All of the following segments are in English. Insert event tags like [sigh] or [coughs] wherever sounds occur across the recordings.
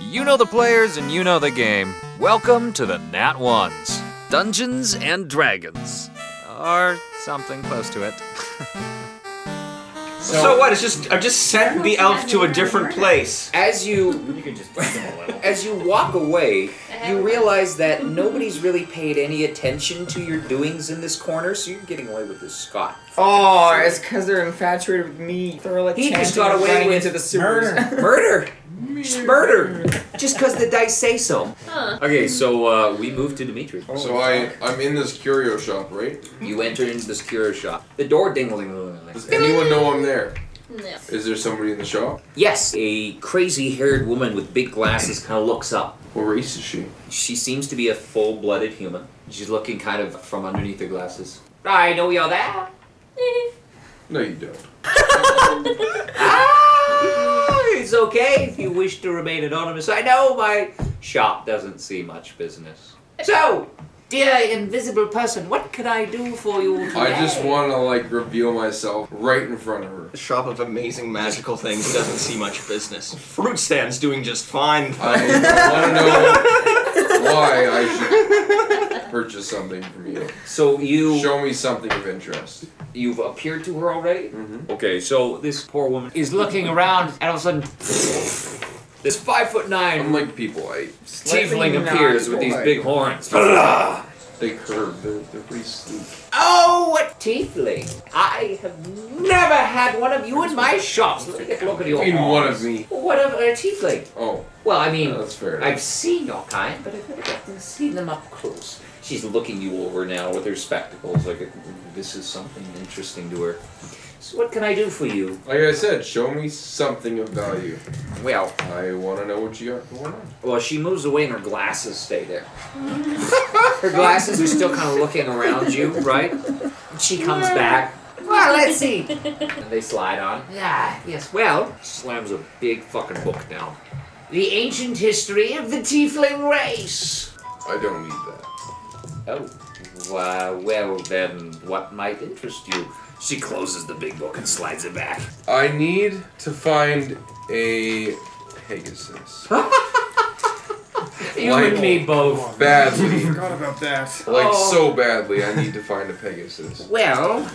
You know the players and you know the game. Welcome to the Nat Ones. Dungeons and Dragons. Or something close to it. [laughs] So, what? It's just I just sent the elf to a different place. As you [laughs] You can just push them a little. as you walk away, you realize that nobody's really paid any attention to your doings in this corner, so you're getting away with this Scott. Oh, it's because they're infatuated with me. They're like He just chanting got and away running with into the sewers. Murder! [laughs] Murder! Just because the dice say so. Huh. Okay, so uh, we move to Dimitri. So I, I'm in this curio shop, right? You enter into this curio shop. The door dingling. Does anyone know I'm there? No. Is there somebody in the shop? Yes, a crazy haired woman with big glasses kind of looks up. What race is she? She seems to be a full blooded human. She's looking kind of from underneath her glasses. I know you're there. No, you don't. [laughs] It's okay if you wish to remain anonymous. I know my shop doesn't see much business. So, dear invisible person, what can I do for you today? I just want to like reveal myself right in front of her. The shop of amazing magical things doesn't see much business. Fruit stand's doing just fine. I want to know [laughs] why I should purchase something from you. So you Show me something of interest. you've appeared to her already. Mm-hmm. Okay, so this poor woman is looking around, and all of a sudden, this five foot I'm nine like people. I tiefling appears with these big horns. [laughs] they curve. They're, they're pretty sleek. Oh, what tiefling! I have never had one of you in my shops. Let me get a look at your mean, one of me. What of a tiefling? Oh, Well, I mean, that's fair. I've seen your kind, but I've never gotten to see them up close. She's looking you over now with her spectacles, like this is something interesting to her. So, what can I do for you? Like I said, show me something of value. Well, I want to know what you got going on. well, she moves away and her glasses stay there. [laughs] her glasses are still kind of looking around you, right? She comes back. Well, let's see. And they slide on. Yeah, yes. Well, slams a big fucking book down. The ancient history of the tiefling race. I don't need that. Oh, well then, what might interest you? She closes the big book and slides it back. I need to find a Pegasus. [laughs] You Like- and me both. Badly. [laughs] Forgot about that. Like Oh. so badly, I need to find a Pegasus. Well,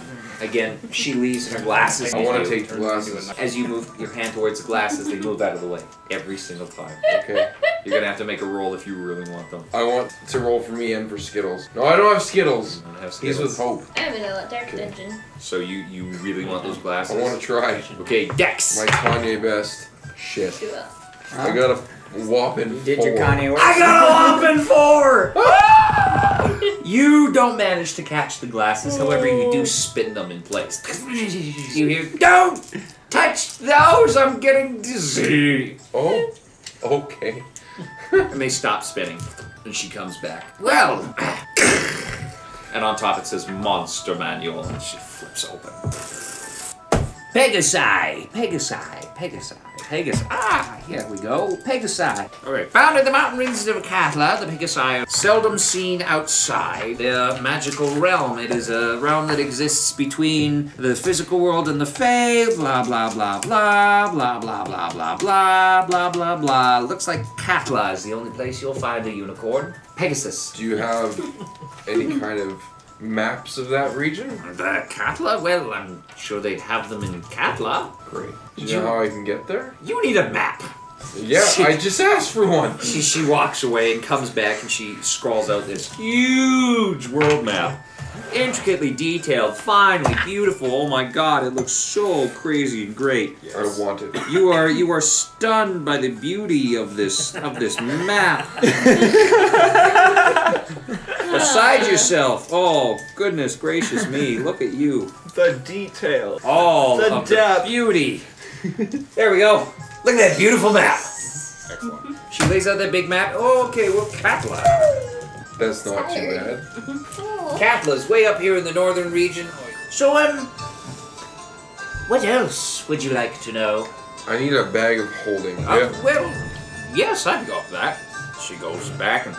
again, she leaves her glasses. I want to take the glasses. As you move your hand towards the glasses, they move out of the way every single time. Okay. You're gonna have to make a roll if you really want them. I want to roll for me and for Skittles. No, I don't have Skittles. You don't have He's with skills. Hope. I have a dark Okay. dungeon. So you you really want those glasses? I want to try Okay, Dex. my Kanye best. Shit. Do it. I got a whopping You did four. your Kanye West. I got a whopping four! [laughs] you don't manage to catch the glasses, however, you do spin them in place. [laughs] You hear, don't touch those, I'm getting dizzy. Oh, okay. And they stop spinning, and she comes back. Well, [coughs] and on top it says Monster Manual, and she flips open. Pegasi, Pegasi, Pegasi, Pegasi. Ah, here we go. Pegasi. Alright. Found in the mountain ranges of Akatla, the Pegasi are seldom seen outside their magical realm. It is a realm that exists between the physical world and the Fae, blah blah blah blah, blah blah blah blah blah, blah blah blah. Looks like Katla is the only place you'll find a unicorn. Pegasus. Do you have any kind of maps of that region? The Katla? Well, I'm sure they'd have them in Katla. Great. Do you You- know how I can get there? You need a map. Yeah, I just asked for one. She, she walks away and comes back and she scrawls out this huge world map. Intricately detailed, finely beautiful. Oh my god, it looks so crazy and great. I want it. You are you are stunned by the beauty of this of this map. [laughs] Beside yourself. Oh, goodness gracious me. [laughs] Look at you. The detail. All The of depth. the beauty. there we go. Look at that beautiful map. Excellent. She lays out that big map. Oh, okay, well, Katla. That's not too bad. Katla's way up here in the northern region. So, um, what else would you like to know? I need a bag of holding. Uh, Yeah. Well, yes, I've got that. She goes back and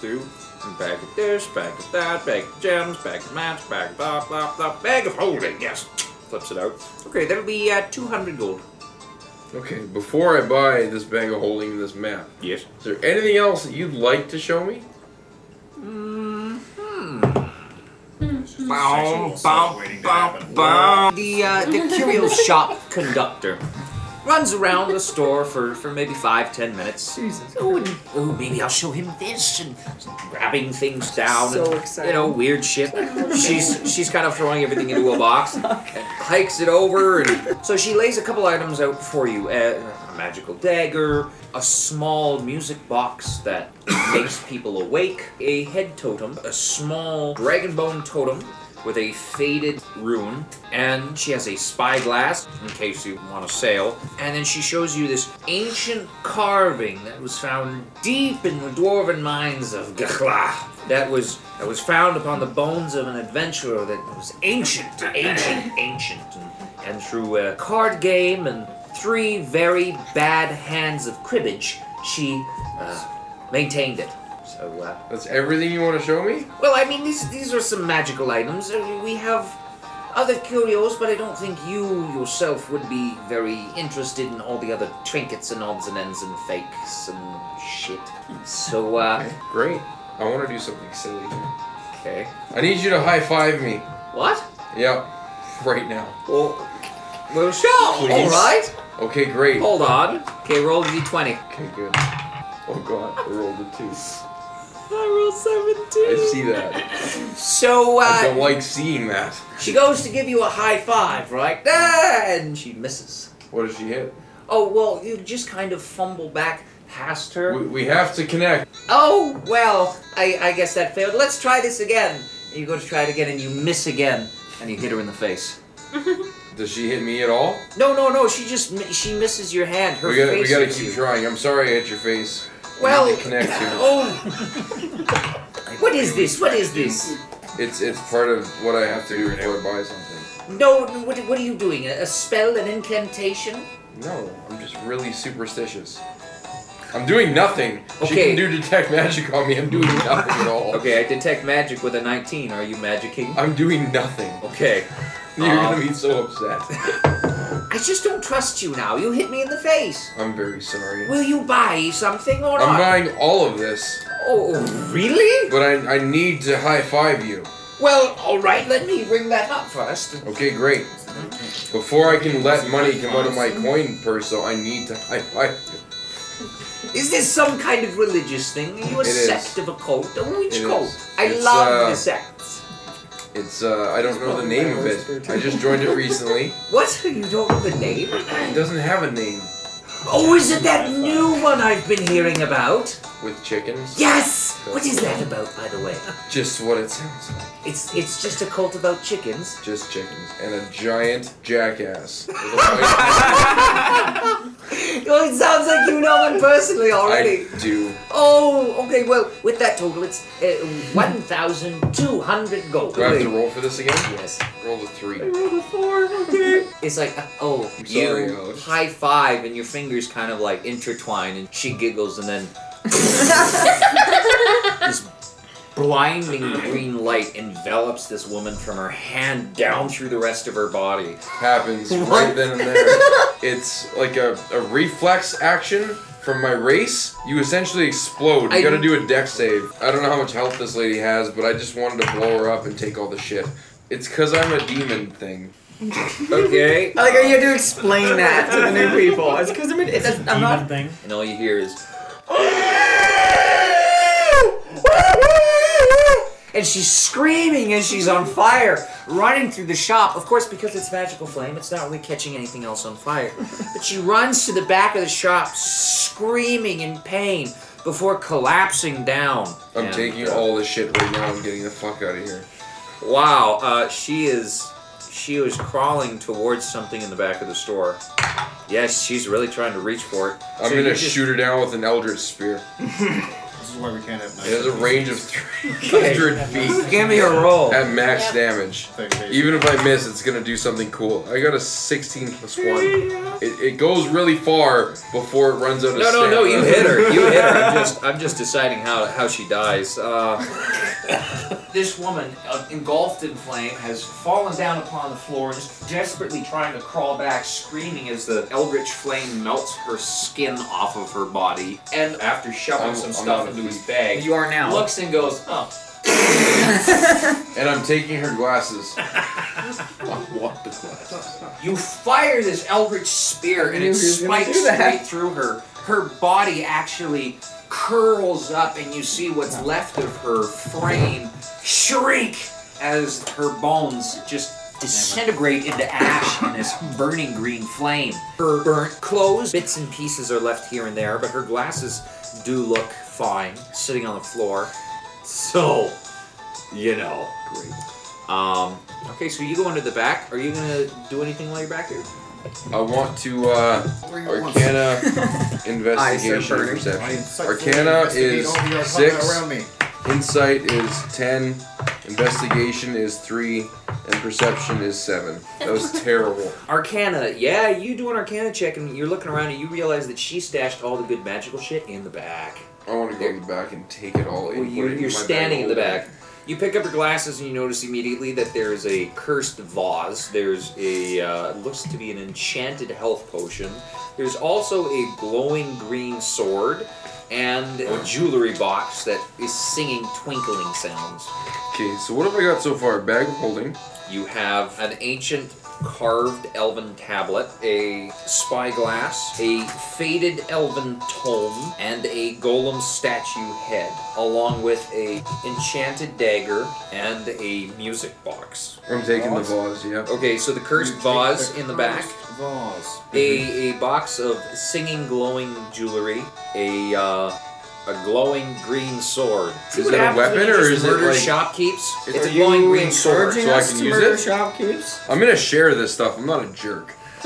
through. And Bag of this, bag of that, bag of gems, bag of maps, bag of blah, blah, blah, bag of holding, yes. Flips it out. Okay, that'll be uh, 200 gold. Okay, before I buy this bag of holding this map, Yes. is there anything else that you'd like to show me? Bow, bow, bow, bow. The uh, the curio shop conductor runs around the store for, for maybe five ten minutes. Jesus. Oh, and, oh, maybe I'll show him this and grabbing things down So and excited. you know weird shit. She's she's kind of throwing everything into a box and hikes it over, and so she lays a couple items out for you: uh, a magical dagger, a small music box that makes people awake, a head totem, a small dragon bone totem with a faded rune, and she has a spyglass in case you want to sail. And then she shows you this ancient carving that was found deep in the dwarven mines of Gachla. That was that was found upon the bones of an adventurer that was ancient, ancient, ancient, and, and through a card game and three very bad hands of cribbage, she uh, maintained it. So. Uh, That's everything you want to show me? well, I mean, these these are some magical items. Uh, We have other curios, but I don't think you yourself would be very interested in all the other trinkets and odds and ends and fakes and shit. So, uh, [laughs] Okay, great. I want to do something silly here. okay. I need you to high five me. What? Yep, right now. Well, well, sure. Please. All right. Okay, great. Hold on. Okay, roll the d20. Okay, good. Oh god, I rolled a two. I rolled 17. I see that. So, I uh, don't like seeing that. she goes to give you a high five, right? Ah, and she misses. What did she hit? Oh, well, you just kind of fumble back past her. We, we have to connect. Oh, well, I, I guess that failed. Let's try this again. And you go to try it again and you miss again and you hit her in the face. [laughs] Does she hit me at all? No, no, no, she just she misses your hand. Her we gotta, face we gotta keep you. trying. I'm sorry I hit your face. We Well, need to connect. Oh. what is this? What is this? It's it's part of what I have to do before I buy something. No, no, what, what are you doing? A, a spell, an incantation? No, I'm just really superstitious. I'm doing nothing. She Okay. can do detect magic on me. I'm doing nothing at all. Okay, I detect magic with a 19. Are you magicking? I'm doing nothing. Okay. You're Um, gonna be so upset. [laughs] I just don't trust you now. You hit me in the face. I'm very sorry. Will you buy something or I'm not? buying all of this, Oh, really? but I, I need to high five you. Well, all right. Let me ring that up first. Okay, great. Before I can let money come out of my coin purse, I need to high five you. Is this some kind of religious thing? Are you a It is. sect of a cult? Which It cult? is. I It's, love uh, the sects. It's uh, I don't know the name of it. I just joined it recently. [laughs] What? You don't know the name? It doesn't have a name Oh, is it that new one I've been hearing about? With chickens. Yes. What is that about, by the way? Just what it sounds like. It's it's just a cult about chickens. Just chickens and a giant jackass. [laughs] With a white- Oh, it sounds like you know them personally already. I do. Oh, okay. Well, with that total, it's uh, one thousand two hundred gold. Do I have to roll for this again? Yes. Roll the three. It's like, uh, oh, sorry, you Alex. high five, and your fingers kind of like intertwine, and she giggles, and then this blinding green light envelops this woman from her hand down through the rest of her body. Happens right then and there. It's like a, a reflex action from my race. You essentially explode. You I- gotta do a Dex save. I don't know how much health this lady has, but I just wanted to blow her up and take all the shit. It's cause I'm a demon thing. Okay. Like how you have to explain that to the new people. It's because I'm, it's, I'm Demon not. thing. And all you hear is. And she's screaming and she's on fire, running through the shop. Of course, because it's magical flame, it's not really catching anything else on fire. But she runs to the back of the shop, screaming in pain before collapsing down. I'm And, taking uh, all this shit right now I'm getting the fuck out of here. Wow, uh, she is. She was crawling towards something in the back of the store. Yes, she's really trying to reach for it. I'm So gonna just- shoot her down with an Eldritch Spear. [laughs] This is why we can't have It has a range of 300 feet [laughs] Give me a roll. at max damage. Even Even if I miss, it's gonna do something cool. I got a 16 plus 1. It, it goes really far before it runs out of No, no, no! You hit her. You hit her. [laughs] I'm just, I'm just deciding how how she dies. Uh, [laughs] This woman, uh, engulfed in flame, has fallen down upon the floor, and is desperately trying to crawl back, screaming as the eldritch flame melts her skin off of her body. And after shoving I'm- some I'm stuff not into a his bag, You are now. looks and goes, "Oh, [laughs] And I'm taking her glasses. I want the glasses. You fire this eldritch spear and it he was gonna spikes do straight through her. Her body actually curls up, and you see what's left of her frame shriek as her bones just disintegrate into ash in this burning green flame. Her burnt clothes, bits and pieces are left here and there, but her glasses do look fine, sitting on the floor. So, you know. Great. Um, okay, so you go into the back. Are you gonna do anything while you're back here? I want to uh, Arcana [laughs] investigation are perception. Arcana is all the arcana six. Insight is ten. Investigation is three, and perception is seven. That was [laughs] terrible. Arcana, yeah, you do an Arcana check, and you're looking around, and you realize that she stashed all the good magical shit in the back. I want to go in the back and take it all in. Well, you're, standing in the back. You pick up your glasses and you notice immediately that there's a cursed vase. There's a uh, looks to be an enchanted health potion. There's also a glowing green sword and a jewelry box that is singing twinkling sounds. Okay, so what have I got so far? Bag of holding. You have an ancient carved elven tablet, a spyglass, a faded elven tome, and a golem statue head, along with a enchanted dagger and a music box. I'm taking the vase. Yeah. Okay, so the cursed vase in the back, Vase. a, a box of singing glowing jewelry, a uh, a glowing green sword. See Is what it a happens when weapon you or just is it murder like- shopkeeps? It's It's a- a glowing you green sword. encouraging so I us can to use murder it? shopkeepers? I'm gonna share this stuff. I'm not a jerk. [laughs]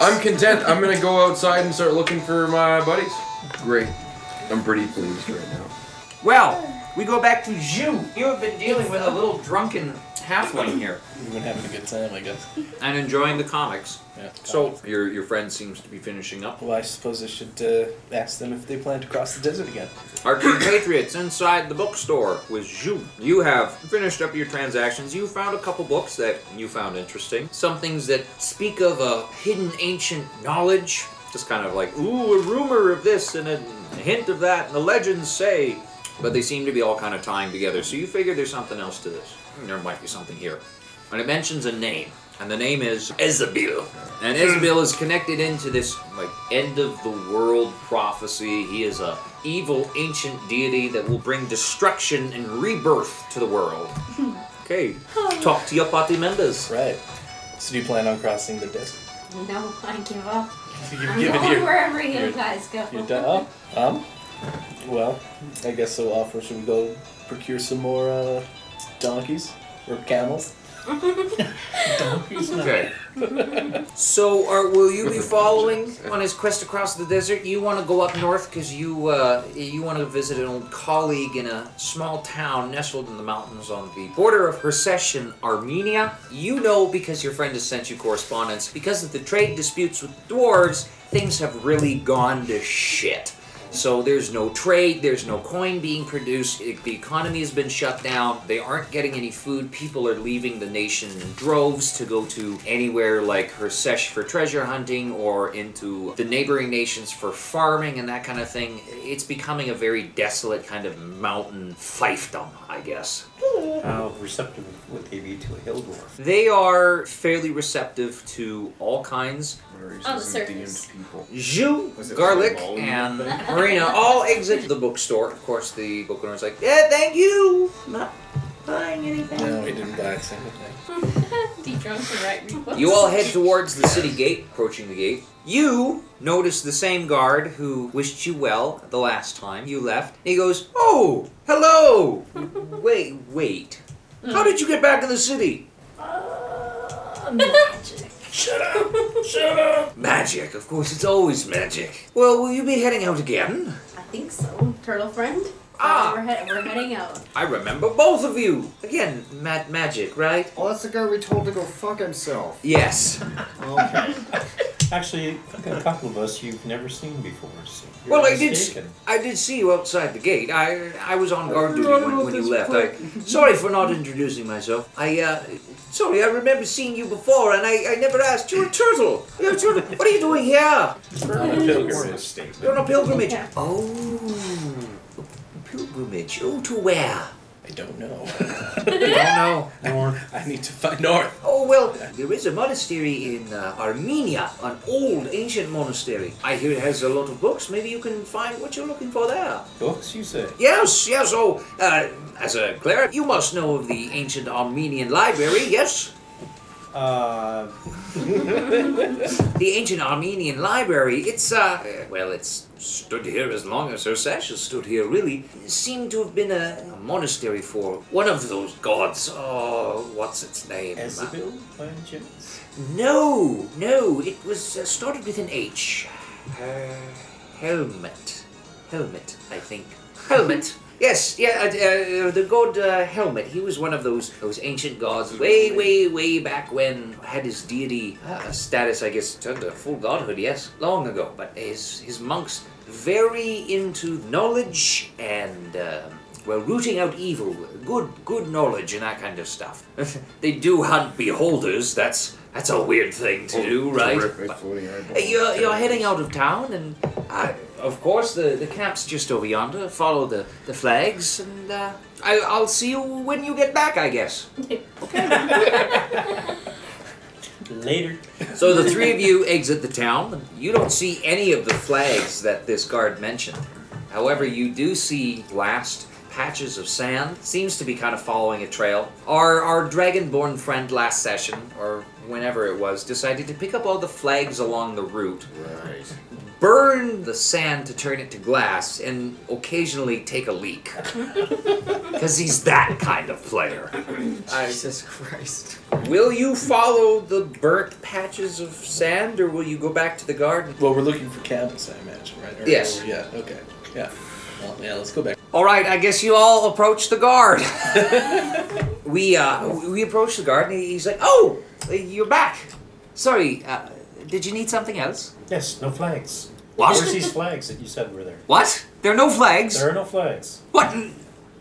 I'm content. I'm gonna go outside and start looking for my buddies. Great. I'm pretty pleased right now. Well, we go back to Zhu. You have been dealing with a little drunken halfling here We've been having a good time, I guess. and enjoying the comics. Yeah. So your your friend seems to be finishing up. well, I suppose I should uh, ask them if they plan to cross the desert again. Our compatriots inside the bookstore with Zhu. You have finished up your transactions. You found a couple books that you found interesting. Some things that speak of a hidden ancient knowledge. Just kind of like, ooh, a rumor of this and a hint of that, and the legends say. But they seem to be all kind of tying together. So you figure there's something else to this. There might be something here. And it mentions a name. And the name is Ezebil. And Ezebil is connected into this like end of the world prophecy. He is a evil ancient deity that will bring destruction and rebirth to the world. [laughs] Okay. Talk to your party members. Right. So do you plan on crossing the desert? No, I give up. [laughs] You've I'm given going your, wherever you your- guys go. your done. Oh, um. Well, I guess so. Offer. Should we go procure some more uh, donkeys or camels? Donkeys. Okay. [laughs] so, are, will you be following on his quest across the desert? You want to go up north because you uh, you want to visit an old colleague in a small town nestled in the mountains on the border of Hersesh Armenia. You know because your friend has sent you correspondence. Because of the trade disputes with the dwarves, things have really gone to shit. So there's no trade, there's no coin being produced, the economy has been shut down, they aren't getting any food, people are leaving the nation in droves to go to anywhere like Hersesh for treasure hunting or into the neighboring nations for farming and that kind of thing. It's becoming a very desolate kind of mountain fiefdom, I guess. How receptive would they be to a hill dwarf? They are fairly receptive to all kinds. On the surface. people. Zhu, Garlic, like a ball and? [laughs] Marina all exit the bookstore. Of course, the book owner's like, "Yeah, thank you. Not buying anything." No, we didn't buy a single thing. [laughs] Deep drunk to write rebooks. You all head towards the city gate, approaching the gate. You notice the same guard who wished you well the last time you left. He goes, Oh, hello! [laughs] wait, wait. How did you get back in the city? Uh, [laughs] magic. Shut up! [laughs] Shut up! Magic, of course, it's always magic. Well, will you be heading out again? I think so. Turtle friend. Ah. We're, head- we're heading out. I remember both of you. Again, ma- magic, right? Oh, that's the guy we told to go fuck himself. Yes. [laughs] Okay. Actually, a couple of us you've never seen before. So you're Well, I did. I did see you outside the gate. I I was on guard duty when, when you left. I [laughs] sorry for not introducing myself. I uh, sorry. I remember seeing you before, and I, I never asked. You're a turtle. You're a turtle. What are you doing here? We're on a pilgrimage. You're on a pilgrimage. Oh, a pilgrimage. Oh, to where? I don't know. [laughs] Oh no. I need to find North. Oh well, there is a monastery in uh, Armenia, an old ancient monastery. I hear it has a lot of books. Maybe you can find what you're looking for there. Books, you say? Yes, yes. Oh, uh, as a cleric, you must know of the ancient Armenian library, yes? Uh, [laughs] The ancient Armenian library, it's, uh, well, it's stood here as long as Ursash has stood here, really. It seemed to have been a, a monastery for one of those gods. Oh, what's its name? Ezebel, by any chance? No, no, it was uh, started with an H. Uh, helmet. Helmet, I think. Helmet. Yes, yeah, uh, uh, the god uh, Helmet. He was one of those those ancient gods, way, way, way back when. Had his deity uh, status, I guess, turned to full godhood. Yes, long ago. But his his monks very into knowledge and. um well, rooting out evil, good, good knowledge and that kind of stuff. [laughs] they do hunt beholders. That's that's a weird thing to do, right? But- you're, you're heading out of town, and uh, of course the, the camp's just over yonder. Follow the, the flags, and uh, I, I'll see you when you get back, I guess. [laughs] okay. Later. So the three of you exit the town. You don't see any of the flags that this guard mentioned. However, you do see last patches of sand. Seems to be kind of following a trail. Our our dragonborn friend last session, or whenever it was, decided to pick up all the flags along the route. Right. Burn the sand to turn it to glass and occasionally take a leak. [laughs] Because he's that kind of player. Jesus Christ. Will you follow the burnt patches of sand or will you go back to the garden? Well, we're looking for camels, I imagine, right? Or- Yes. or- yeah. Okay. Yeah. Well, yeah. Let's go back. All right, I guess you all approach the guard. [laughs] we uh, we approach the guard and he's like, "Oh, you're back. Sorry, uh, did you need something else? Yes, no flags. What? Where's these flags that you said were there? What? There are no flags. There are no flags. What?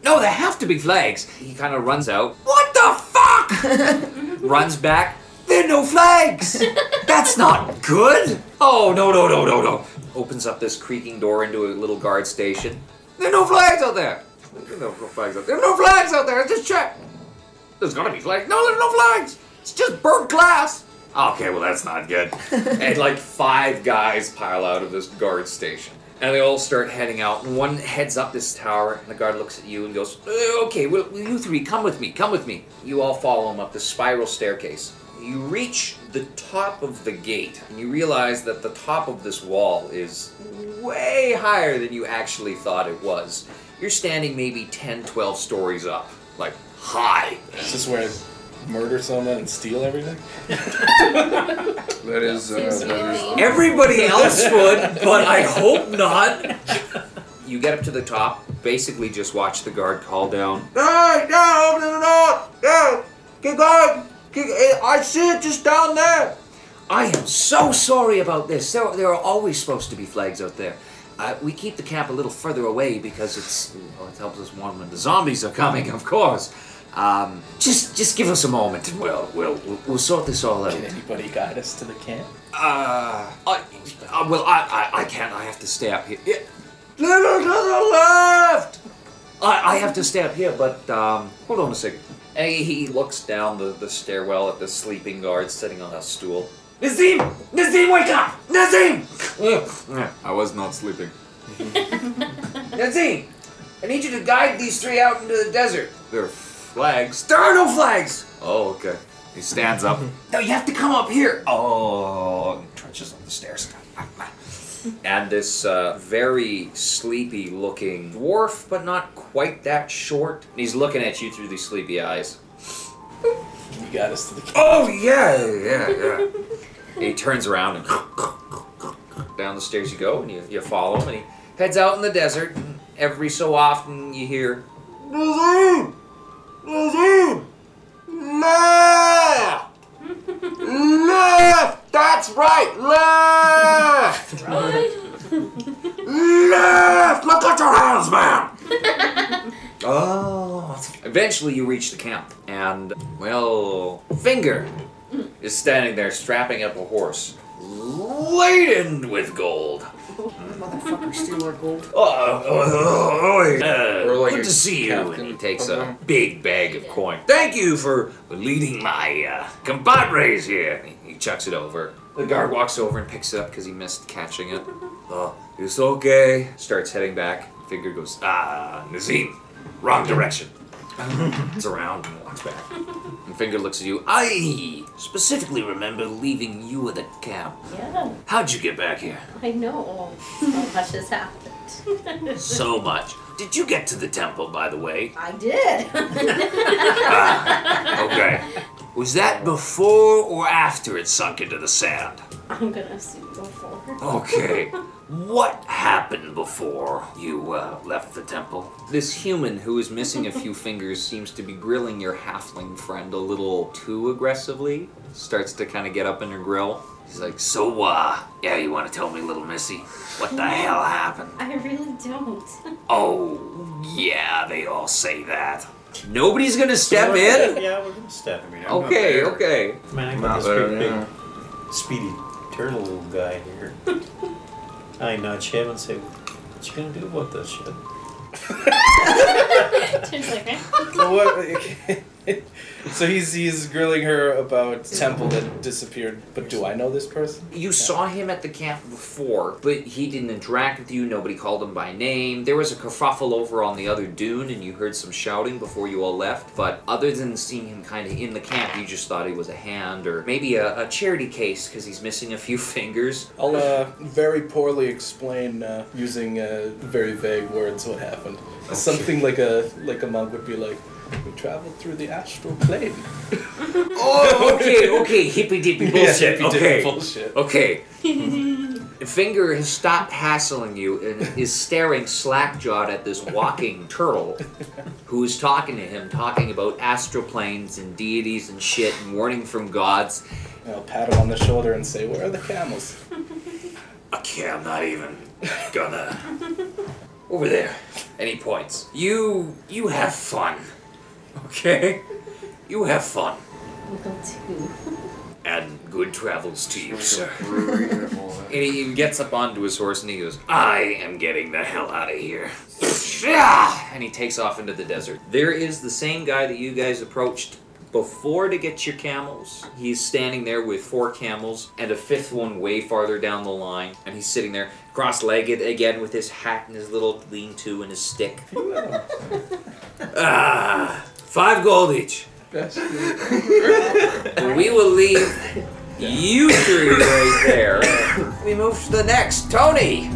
No, there have to be flags. He kind of runs out. What the fuck? [laughs] runs back. There are no flags. That's not good. Oh no no no no no. Opens up this creaking door into a little guard station. There are no flags out there. There are no flags out there. There are no flags out there. I just checked. There's gotta be flags. No, there's no flags. It's just burnt glass. Okay, well that's not good. [laughs] and like five guys pile out of this guard station. And they all start heading out, and one heads up this tower, and the guard looks at you and goes, "Uh, Okay, well, you three, come with me, come with me. You all follow him up the spiral staircase. You reach the top of the gate, and you realize that the top of this wall is way higher than you actually thought it was. You're standing maybe 10, 12 stories up. Like, high. This is this where I murder someone and steal everything? [laughs] That is. Uh, Seems that a. Everybody [laughs] else would, but I hope not. You get up to the top, basically just watch the guard call down. Hey, no, open the door! No! Keep going! Keep, I see it just down there! I am so sorry about this. There, there are always supposed to be flags out there. Uh, we keep the camp a little further away because it's well, it helps us warn when the zombies are coming, of course. Um, just, just give us a moment, and we'll, we'll, we'll, we'll sort this all out. Can anybody guide us to the camp? Uh, I, uh, well, I, I, I can't. I have to stay up here. Yeah. Little to the left. I, I have to stay up here, but um, hold on a second. And he, he looks down the, the stairwell at the sleeping guard sitting on a stool. Nazim! Nazim, wake up! Nazim! [laughs] I was not sleeping. [laughs] Nazim, I need you to guide these three out into the desert. There are flags. There are no flags. Oh, okay. He stands up. [laughs] no, you have to come up here. Oh, and trudges up the stairs. And this uh, very sleepy looking dwarf, but not quite that short. And he's looking at you through these sleepy eyes. You got us to the camp. Oh, yeah, yeah, yeah. And he turns around and down the stairs you go, and you, you follow him, and he heads out in the desert. And every so often you hear, Nazim! Nazim! Left! Left! That's right! Left! Left! Look at your hands, man! [laughs] oh. Eventually, you reach the camp, and, well, Finger is standing there strapping up a horse, laden with gold. Motherfucker steal our gold. Oh, oh, oh, oh, uh, Or like good a to see you. captain And he takes of a them. big bag of coin. Thank you for leading my uh, compadres here. He, he chucks it over. The guard walks over and picks it up because he missed catching it. Oh, it's okay. Starts heading back. Finger goes, ah, Nazim, wrong direction. [laughs] It's around and walks back. Finger looks at you. I specifically remember leaving you at the camp. Yeah, How'd you get back here? I know. So much has happened. [laughs] So much. Did you get to the temple, by the way? I did. Ah, okay. Was that before or after it sunk into the sand? I'm gonna assume before. Okay. What happened before you uh, left the temple? This human who is missing a few [laughs] fingers seems to be grilling your halfling friend a little too aggressively. Starts to kind of get up in her grill. He's like, So, uh, yeah, you want to tell me, little missy, what the hell happened? I really don't. [laughs] Oh, yeah, they all say that. Nobody's gonna step in? Yeah, we're gonna step. I mean, I'm Okay, there. okay. Man, I Not got this there, yeah. big, speedy turtle guy here. [laughs] I nudge him and say, "What you gonna do about this shit?" [laughs] [laughs] She's like, eh? So what? [laughs] [laughs] so he's he's grilling her about temple that disappeared. But do I know this person? You saw him at the camp before, but he didn't interact with you. Nobody called him by name. There was a kerfuffle over on the other dune, and you heard some shouting before you all left. But other than seeing him kind of in the camp, you just thought he was a hand or maybe a, a charity case because he's missing a few [laughs] fingers. I'll uh, very poorly explain uh, using uh, very vague words what happened. Something like a like a monk would be like, "We traveled through the astral plane." [laughs] Oh, okay, okay, hippy dippy bullshit. Yeah, okay, bullshit. okay. [laughs] Finger has stopped hassling you and is staring slack-jawed at this walking turtle who is talking to him, talking about astral planes and deities and shit and warning from gods. And I'll pat him on the shoulder and say, "Where are the camels?" Okay, I'm not even gonna. Over there. And he points. You you have fun. Okay? You have fun. Go to. [laughs] And good travels to you, sir. And all that. And he gets up onto his horse and he goes, I am getting the hell out of here. Yeah! And he takes off into the desert. There is the same guy that you guys approached before to get your camels. He's standing there with four camels and a fifth one way farther down the line. And he's sitting there cross legged again with his hat and his little lean to and his stick. ah, five gold each. [laughs] we will leave you three right there. We move to the next. Tony!